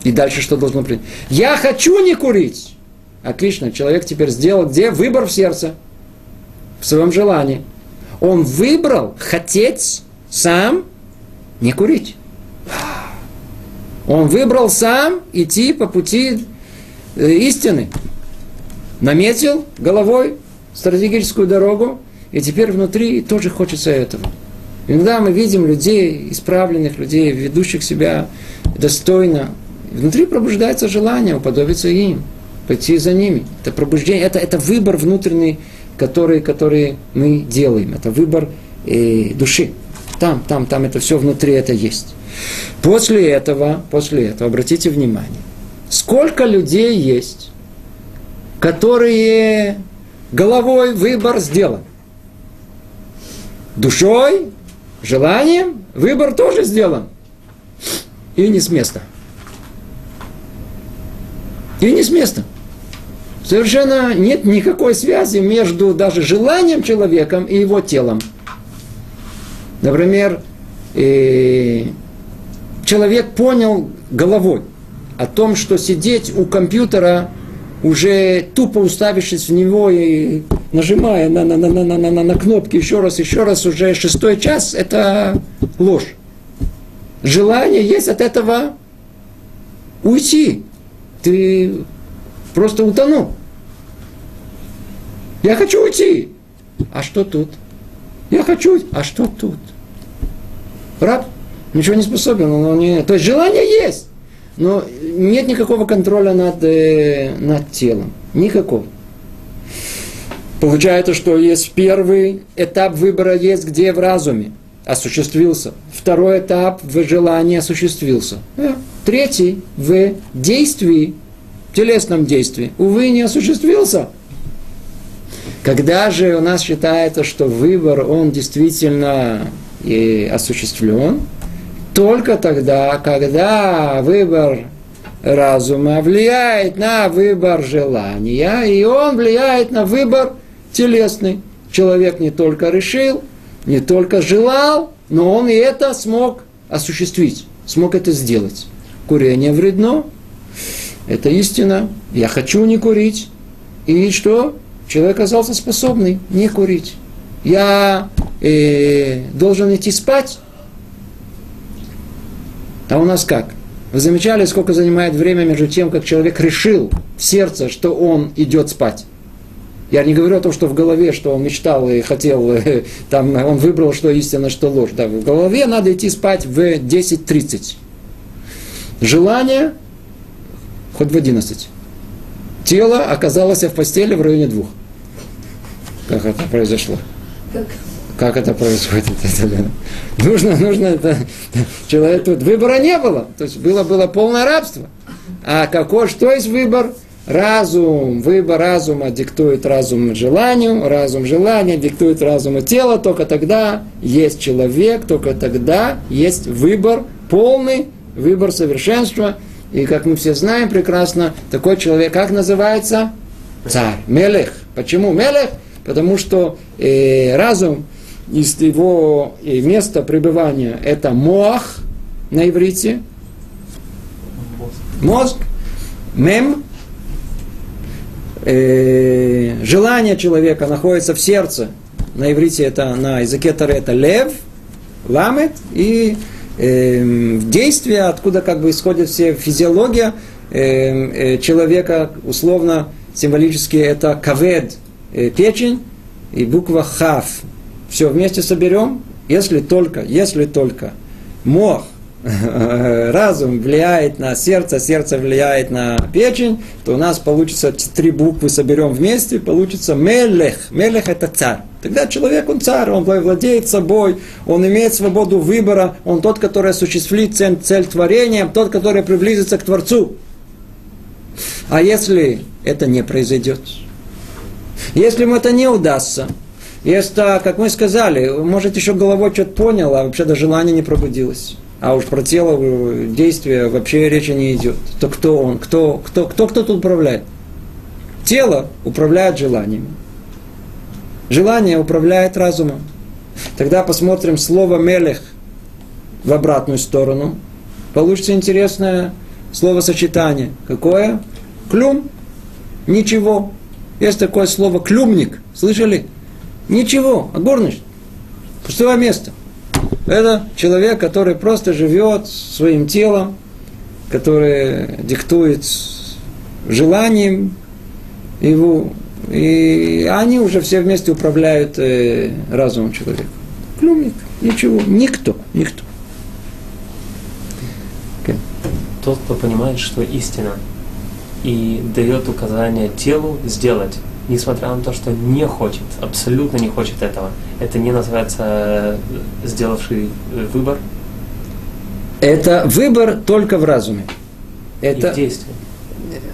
Speaker 1: И дальше что должно быть? Я хочу не курить. Отлично, человек теперь сделал где? Выбор в сердце, в своем желании. Он выбрал хотеть сам не курить. Он выбрал сам идти по пути э, истины. Наметил головой стратегическую дорогу, и теперь внутри тоже хочется этого. Иногда мы видим людей, исправленных людей, ведущих себя достойно. Внутри пробуждается желание уподобиться им, пойти за ними. Это пробуждение, это, это выбор внутренний, который, который мы делаем. Это выбор э, души. Там, там, там это все внутри это есть. После этого, после этого, обратите внимание, сколько людей есть, которые головой выбор сделан. Душой, желанием выбор тоже сделан. И не с места. И не с места. Совершенно нет никакой связи между даже желанием человека и его телом. Например, э, человек понял головой о том, что сидеть у компьютера, уже тупо уставившись в него и нажимая на, на, на, на, на, на, на кнопки еще раз, еще раз, уже шестой час, это ложь. Желание есть от этого уйти. Ты просто утонул. Я хочу уйти. А что тут? Я хочу, а что тут? Раб ничего не способен, он не... То есть желание есть, но нет никакого контроля над, э, над телом. Никакого. Получается, что есть первый этап выбора есть где в разуме осуществился. Второй этап в желании осуществился. Э, третий в действии, телесном действии, увы, не осуществился. Когда же у нас считается, что выбор, он действительно и осуществлен, только тогда, когда выбор разума влияет на выбор желания, и он влияет на выбор телесный. Человек не только решил, не только желал, но он и это смог осуществить, смог это сделать. Курение вредно, это истина. Я хочу не курить. И что? Человек оказался способный не курить. Я э, должен идти спать. А у нас как? Вы замечали, сколько занимает время между тем, как человек решил в сердце, что он идет спать? Я не говорю о том, что в голове, что он мечтал и хотел, э, *laughs* там, он выбрал, что истина, что ложь. Да, в голове надо идти спать в 10.30. Желание хоть в 11. Тело оказалось в постели в районе двух. Как это произошло? Как? Как это происходит? *laughs* нужно, нужно это. Человек тут выбора не было. То есть было, было полное рабство. А какой, что есть выбор? Разум, выбор разума диктует разум желанию, разум желания диктует разуму тела, только тогда есть человек, только тогда есть выбор, полный выбор совершенства. И как мы все знаем прекрасно, такой человек, как называется? Царь, Мелех. Почему Мелех? Потому что э, разум из его э, места пребывания это моах на иврите, мозг, мем, э, желание человека находится в сердце, на иврите это, на языке Тары это лев, ламет, и э, действие, откуда как бы исходит вся физиология э, э, человека, условно, символически это кавед, печень и буква хав. Все вместе соберем, если только, если только мох, *laughs* разум влияет на сердце, сердце влияет на печень, то у нас получится три буквы соберем вместе, получится мелех. Мелех это царь. Тогда человек, он царь, он владеет собой, он имеет свободу выбора, он тот, который осуществит цель, цель творения, тот, который приблизится к Творцу. А если это не произойдет? Если ему это не удастся, если, как мы сказали, может еще головой что-то понял, а вообще до желания не пробудилось. А уж про тело э, действия вообще речи не идет. То кто он? Кто, кто, кто, кто тут управляет? Тело управляет желаниями. Желание управляет разумом. Тогда посмотрим слово «мелех» в обратную сторону. Получится интересное словосочетание. Какое? Клюм. Ничего. Есть такое слово клюмник. Слышали? Ничего. А горничь. Пустое место. Это человек, который просто живет своим телом, который диктует желанием его, и они уже все вместе управляют э, разумом человека. Клюмник, ничего, никто, никто.
Speaker 2: Okay. Тот, кто понимает, что истина, и дает указание телу сделать, несмотря на то, что не хочет, абсолютно не хочет этого, это не называется э, сделавший э, выбор?
Speaker 1: Это выбор только в разуме.
Speaker 2: Это... И в действии.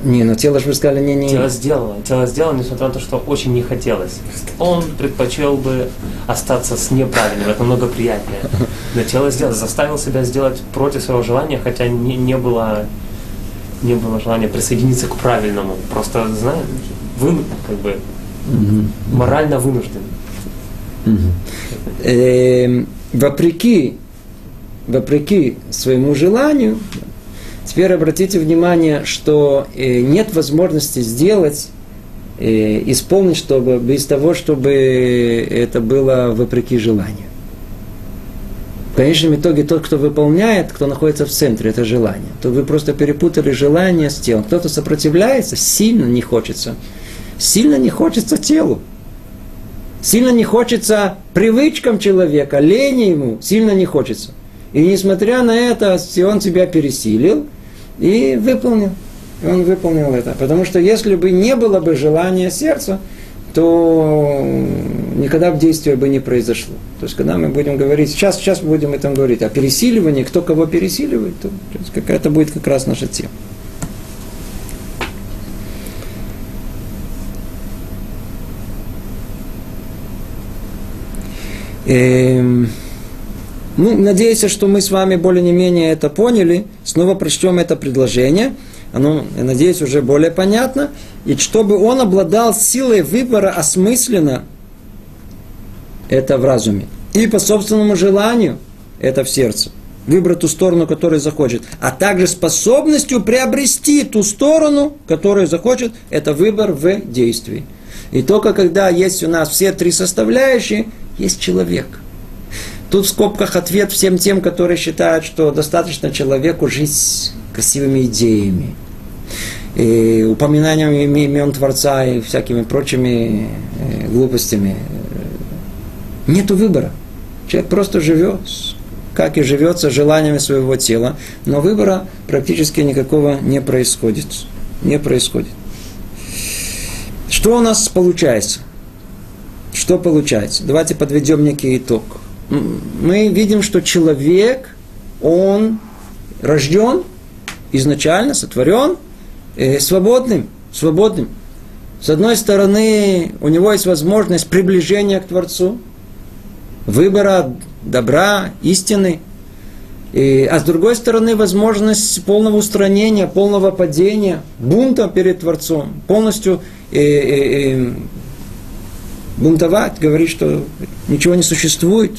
Speaker 1: Не, ну тело же вы сказали, не, не.
Speaker 2: Тело сделало. Тело сделало, несмотря на то, что очень не хотелось. Он предпочел бы остаться с неправильным, это намного приятнее. Но тело сделало, заставил себя сделать против своего желания, хотя не, не было не было желания присоединиться к правильному. Просто, знаешь, вы как бы морально вынужден.
Speaker 1: Эм, вопреки, вопреки своему желанию, Теперь обратите внимание, что э, нет возможности сделать, э, исполнить, чтобы без того, чтобы это было вопреки желанию. В конечном итоге тот, кто выполняет, кто находится в центре, это желание. То вы просто перепутали желание с телом. Кто-то сопротивляется, сильно не хочется. Сильно не хочется телу. Сильно не хочется привычкам человека, лени ему, сильно не хочется. И несмотря на это, он тебя пересилил, и выполнил. И он выполнил это. Потому что если бы не было бы желания сердца, то никогда бы действие бы не произошло. То есть, когда мы будем говорить, сейчас, сейчас мы будем этом говорить, о пересиливании, кто кого пересиливает, то, какая-то будет как раз наша тема. Эм... Ну, надеюсь, что мы с вами более-менее это поняли. Снова прочтем это предложение. Оно, я надеюсь, уже более понятно. И чтобы он обладал силой выбора осмысленно, это в разуме. И по собственному желанию, это в сердце. Выбрать ту сторону, которую захочет. А также способностью приобрести ту сторону, которую захочет, это выбор в действии. И только когда есть у нас все три составляющие, есть человек – Тут в скобках ответ всем тем, которые считают, что достаточно человеку жить красивыми идеями, и упоминаниями имен Творца и всякими прочими э, глупостями. Нету выбора. Человек просто живет, как и живется желаниями своего тела, но выбора практически никакого не происходит. Не происходит. Что у нас получается? Что получается? Давайте подведем некий итог мы видим, что человек, он рожден изначально, сотворен э, свободным, свободным. С одной стороны, у него есть возможность приближения к Творцу, выбора добра, истины, и, а с другой стороны, возможность полного устранения, полного падения, бунта перед Творцом, полностью э, э, э, бунтовать, говорить, что ничего не существует,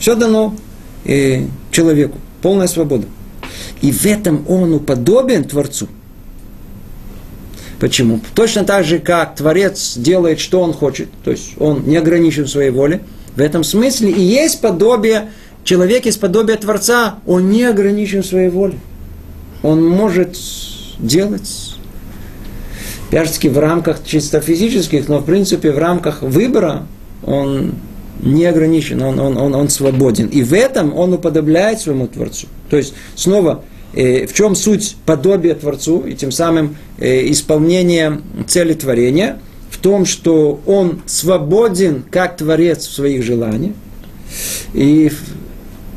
Speaker 1: все дано э, человеку. Полная свобода. И в этом он уподобен Творцу. Почему? Точно так же, как Творец делает, что он хочет, то есть он не ограничен в своей воле, в этом смысле и есть подобие, человек есть подобие Творца, он не ограничен в своей воле. Он может делать, опять в рамках чисто физических, но в принципе в рамках выбора он не ограничен, он, он, он, он свободен. И в этом он уподобляет своему Творцу. То есть, снова, в чем суть подобия Творцу и тем самым э, исполнение цели творения? В том, что он свободен как Творец в своих желаниях. И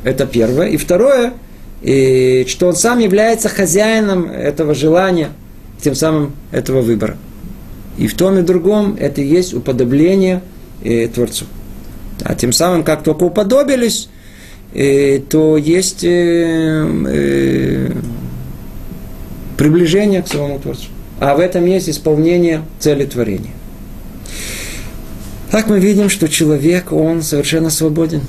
Speaker 1: это первое. И второе, и что он сам является хозяином этого желания. тем самым этого выбора. И в том и другом это и есть уподобление э, Творцу. А тем самым, как только уподобились, э, то есть э, э, приближение к самому Творцу. А в этом есть исполнение цели творения. Так мы видим, что человек, он совершенно свободен.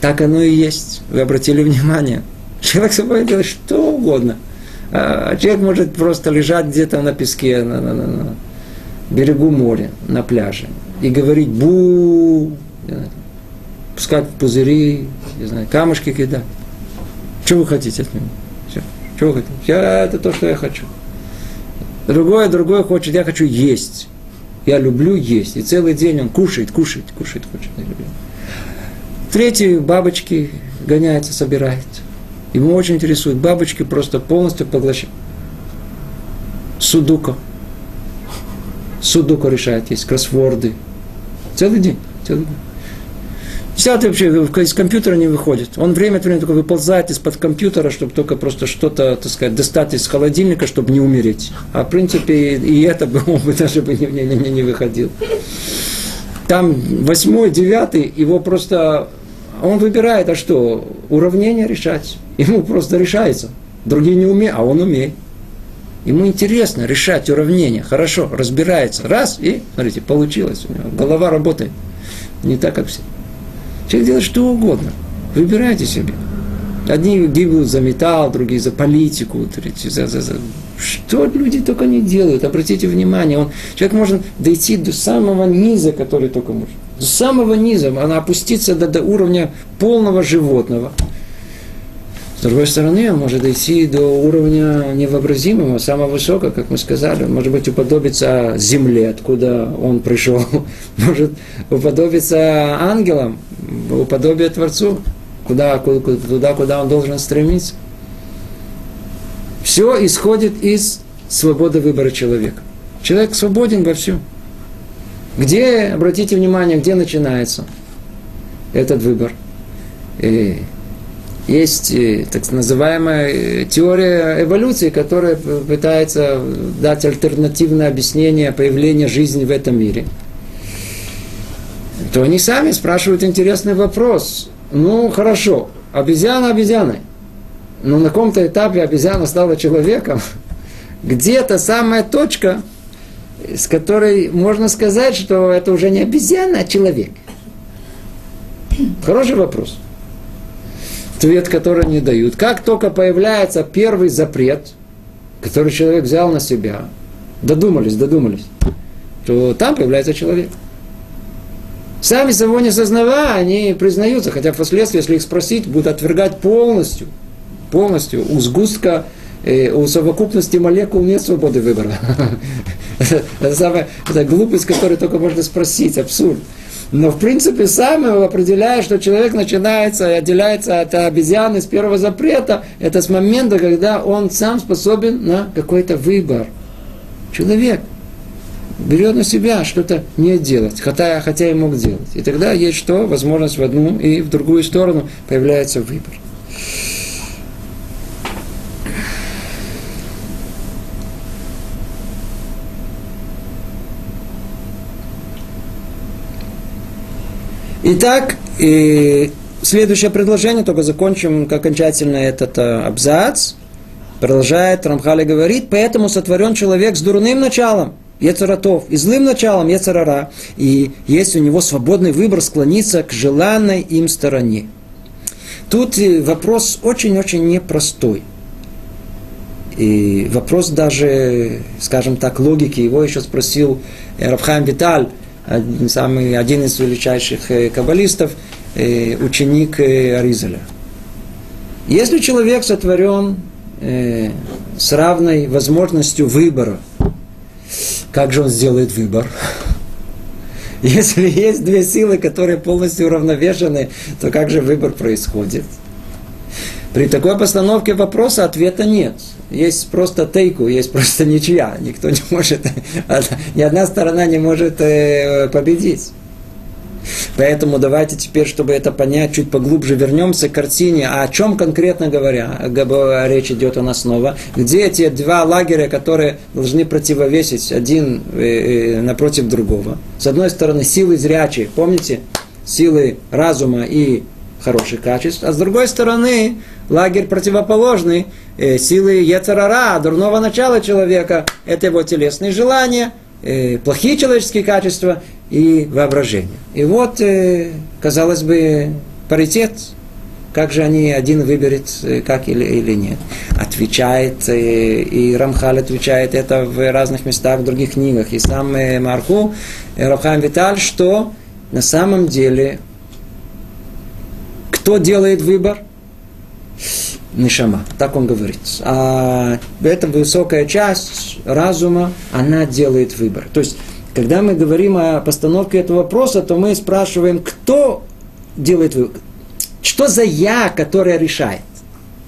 Speaker 1: Так оно и есть. Вы обратили внимание. Человек свободен делать что угодно. А человек может просто лежать где-то на песке, на, на, на, на берегу моря, на пляже, и говорить бу, пускать пузыри, не знаю, камушки кидать. Что вы хотите от меня? Все. Что вы хотите? Я, это то, что я хочу. Другое, другое хочет, я хочу есть. Я люблю есть. И целый день он кушает, кушает, кушает, кушает. Я люблю. Третий бабочки гоняется, собирает. Ему очень интересует. Бабочки просто полностью поглощают. Судука. Судука решает, есть кроссворды. Целый день. Целый день. Десятый вообще из компьютера не выходит. Он время от времени только выползает из-под компьютера, чтобы только просто что-то, так сказать, достать из холодильника, чтобы не умереть. А в принципе и это бы *laughs* он бы даже бы не, не, не, не выходил. Там восьмой, девятый, его просто он выбирает, а что? Уравнение решать. Ему просто решается. Другие не умеют, а он умеет. Ему интересно решать уравнения. Хорошо, разбирается. Раз, и, смотрите, получилось у него. Голова работает. Не так, как все. Человек делает что угодно. Выбирайте себе. Одни гибнут за металл, другие за политику, третьи за, за, за... Что люди только не делают, обратите внимание. Он, человек может дойти до самого низа, который только может. До самого низа, она опустится до, до уровня полного животного. С другой стороны, он может дойти до уровня невообразимого, самого высокого, как мы сказали. Может быть, уподобиться земле, откуда он пришел. *laughs* Может уподобиться ангелам, уподобие Творцу, куда, туда, куда он должен стремиться. Все исходит из свободы выбора человека. Человек свободен во всем. Где, обратите внимание, где начинается этот выбор? И есть э, так называемая э, теория эволюции, которая пытается дать альтернативное объяснение появления жизни в этом мире. То они сами спрашивают интересный вопрос. Ну, хорошо, обезьяна обезьяной. Но на каком-то этапе обезьяна стала человеком. *laughs* Где-то самая точка, с которой можно сказать, что это уже не обезьяна, а человек. Хороший вопрос ответ, который они дают. Как только появляется первый запрет, который человек взял на себя, додумались, додумались, то там появляется человек. Сами того не сознавая, они признаются, хотя впоследствии, если их спросить, будут отвергать полностью, полностью у сгустка, э, у совокупности молекул нет свободы выбора. *laughs* Это самая глупость, которую только можно спросить, абсурд. Но в принципе сам определяет, что человек начинается и отделяется от обезьяны с первого запрета. Это с момента, когда он сам способен на какой-то выбор. Человек берет на себя что-то не делать, хотя, хотя и мог делать. И тогда есть что? Возможность в одну и в другую сторону появляется выбор. Итак, и следующее предложение, только закончим окончательно этот э, абзац. Продолжает Рамхали говорит, поэтому сотворен человек с дурным началом, Ецаратов, и злым началом Ецарара, и есть у него свободный выбор склониться к желанной им стороне. Тут э, вопрос очень-очень непростой. И вопрос даже, скажем так, логики, его еще спросил Рабхайм Виталь, самый, один из величайших э, каббалистов, э, ученик э, Аризаля. Если человек сотворен с равной возможностью выбора, как же он сделает выбор? *laughs* Если есть две силы, которые полностью уравновешены, то как же выбор происходит? При такой постановке вопроса ответа нет. Есть просто тейку, есть просто ничья. Никто не может, ни одна сторона не может э, победить. Поэтому давайте теперь, чтобы это понять, чуть поглубже вернемся к картине. А о чем конкретно говоря, речь идет у нас снова? Где эти два лагеря, которые должны противовесить один э, э, напротив другого? С одной стороны, силы зрячие, помните? Силы разума и хороших качеств. А с другой стороны, лагерь противоположный, силы Ецарара, дурного начала человека, это его телесные желания, плохие человеческие качества и воображение. И вот, э, казалось бы, паритет, как же они один выберет, э, как или, или нет. Отвечает, э, и Рамхаль отвечает это в разных местах, в других книгах. И сам Марку, Рахам Виталь, что на самом деле, кто делает выбор? Нишама, так он говорит. А эта высокая часть разума, она делает выбор. То есть когда мы говорим о постановке этого вопроса, то мы спрашиваем, кто делает выбор. Что за я, которое решает?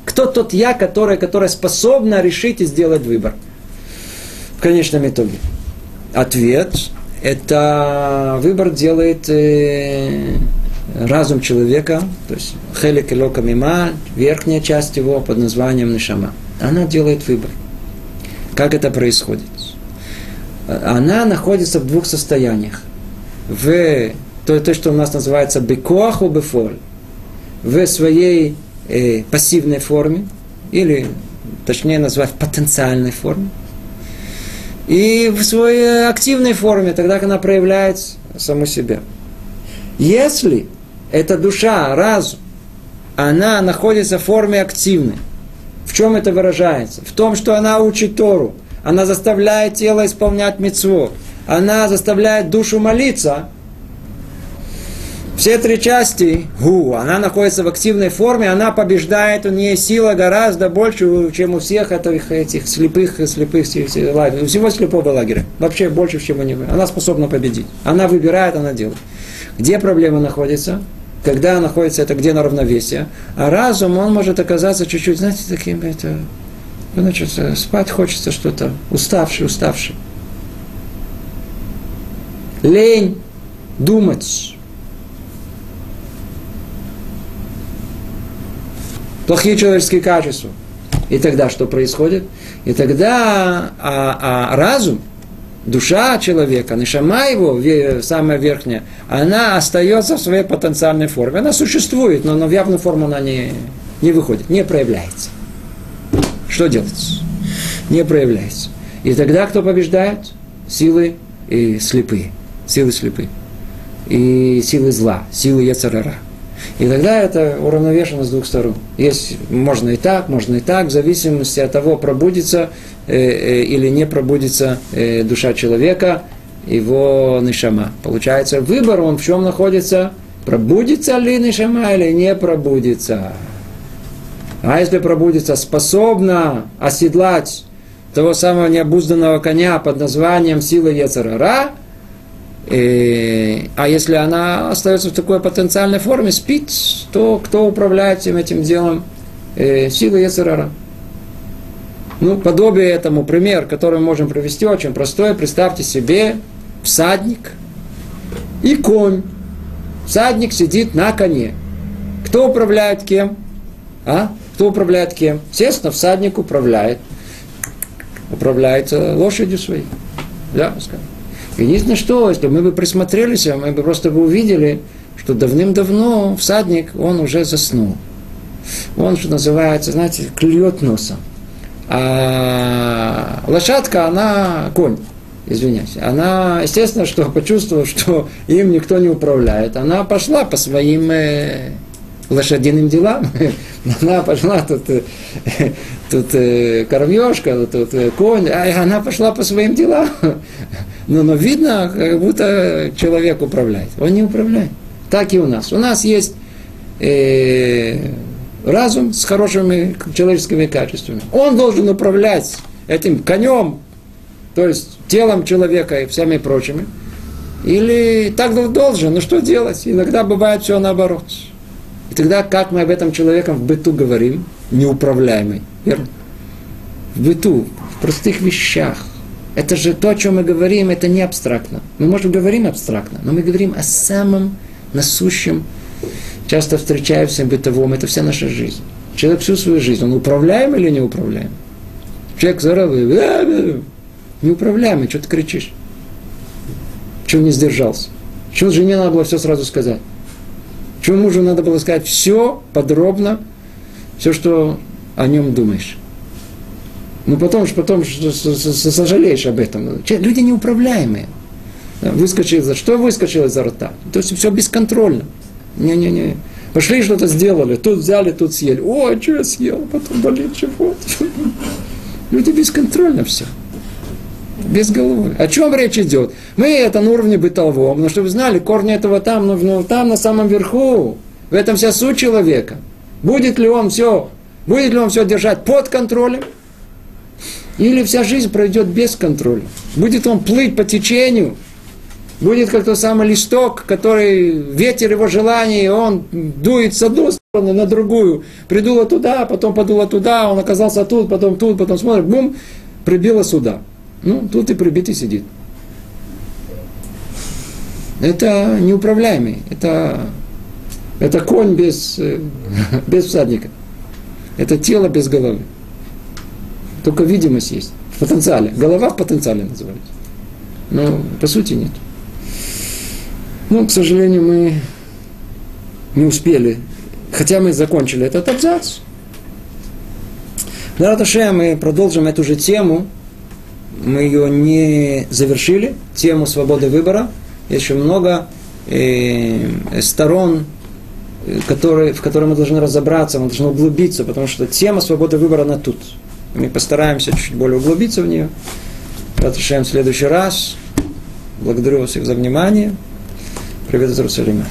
Speaker 1: Кто тот я, которое, которое способно решить и сделать выбор? В конечном итоге. Ответ – это выбор делает э, разум человека, то есть хелик и мима, верхняя часть его под названием нишама. Она делает выбор. Как это происходит? она находится в двух состояниях. В то, то что у нас называется бекоаху бефоль, в своей э, пассивной форме, или точнее назвать потенциальной форме, и в своей активной форме, тогда, как она проявляет саму себя. Если эта душа, разум, она находится в форме активной, в чем это выражается? В том, что она учит Тору, она заставляет тело исполнять мецву, она заставляет душу молиться. Все три части, гу, она находится в активной форме, она побеждает, у нее сила гораздо больше, чем у всех этих, этих слепых, слепых, лагерей, у всего слепого лагеря. Вообще больше, чем у него. Она способна победить. Она выбирает, она делает. Где проблема находится? Когда находится это где на равновесие, а разум, он может оказаться чуть-чуть, знаете, таким, это, Значит, спать хочется что-то, уставший, уставший. Лень думать. Плохие человеческие качества. И тогда что происходит? И тогда а, а разум, душа человека, нишама его, самая верхняя, она остается в своей потенциальной форме. Она существует, но, но в явную форму она не, не выходит, не проявляется. Что делать? Не проявляется. И тогда кто побеждает? Силы и слепые. Силы слепые. И силы зла, силы Яцерара. И тогда это уравновешено с двух сторон. Есть, можно и так, можно и так, в зависимости от того, пробудится э, э, или не пробудится э, душа человека, его нишама. Получается, выбор, он в чем находится? Пробудится ли нишама или не пробудится? А если пробудится, способна оседлать того самого необузданного коня под названием сила Ецарара, и, а если она остается в такой потенциальной форме, спит, то кто управляет всем этим делом? Э, сила Ецарара. Ну, подобие этому, пример, который мы можем привести, очень простой. Представьте себе всадник и конь. Всадник сидит на коне. Кто управляет кем? А? Кто управляет кем? Естественно, всадник управляет. Управляет лошадью своей. Да, скажем. Единственное, что, если мы бы присмотрелись, мы бы просто бы увидели, что давным-давно всадник, он уже заснул. Он, что называется, знаете, клюет носом. А лошадка, она конь, извиняюсь. Она, естественно, что почувствовала, что им никто не управляет, она пошла по своим э, лошадиным делам. *laughs* Она пошла, тут, э, тут э, кормежка, тут э, конь, а она пошла по своим делам. *laughs* Но, но видно, как будто человек управляет. Он не управляет. Так и у нас. У нас есть э, разум с хорошими человеческими качествами. Он должен управлять этим конем, то есть телом человека и всеми прочими. Или так должен, но что делать? Иногда бывает все наоборот. И тогда как мы об этом человеком в быту говорим? Неуправляемый. Верно? В быту, в простых вещах. Это же то, о чем мы говорим, это не абстрактно. Мы, может, говорим абстрактно, но мы говорим о самом насущем, часто встречаемся бытовом, это вся наша жизнь. Человек всю свою жизнь, он управляем или не управляем? Человек заравывает, неуправляемый, что ты кричишь? Чего не сдержался? Чего жене надо было все сразу сказать? Чего мужу надо было сказать все подробно, все, что о нем думаешь? Ну потом, потом сожалеешь об этом. Люди неуправляемые. Выскочил за что выскочил изо рта? То есть все бесконтрольно. Не-не-не. Пошли что-то сделали, тут взяли, тут съели. О, что я съел, потом болит живот. *laughs* Люди бесконтрольно все. Без головы. О чем речь идет? Мы это на уровне бытовом, но чтобы вы знали, корни этого там, но, но там на самом верху. В этом вся суть человека. Будет ли он все, будет ли он все держать под контролем? Или вся жизнь пройдет без контроля? Будет он плыть по течению? Будет как тот самый листок, который ветер его желаний, он дует с одной стороны на другую. Придуло туда, потом подуло туда, он оказался тут, потом тут, потом смотрит, бум, прибило сюда. Ну, тут и прибитый сидит. Это неуправляемый. Это, это конь без, э, *laughs* без всадника. Это тело без головы. Только видимость есть. В потенциале. Голова в потенциале называется. Но по сути нет. Ну, к сожалению, мы не успели. Хотя мы закончили этот абзац. Нараташе мы продолжим эту же тему. Мы ее не завершили. Тему свободы выбора. Еще много э, сторон, которые, в которые мы должны разобраться, мы должны углубиться, потому что тема свободы выбора, она тут. Мы постараемся чуть более углубиться в нее. Разрешаем в следующий раз. Благодарю вас всех за внимание. Привет из Иерусалима.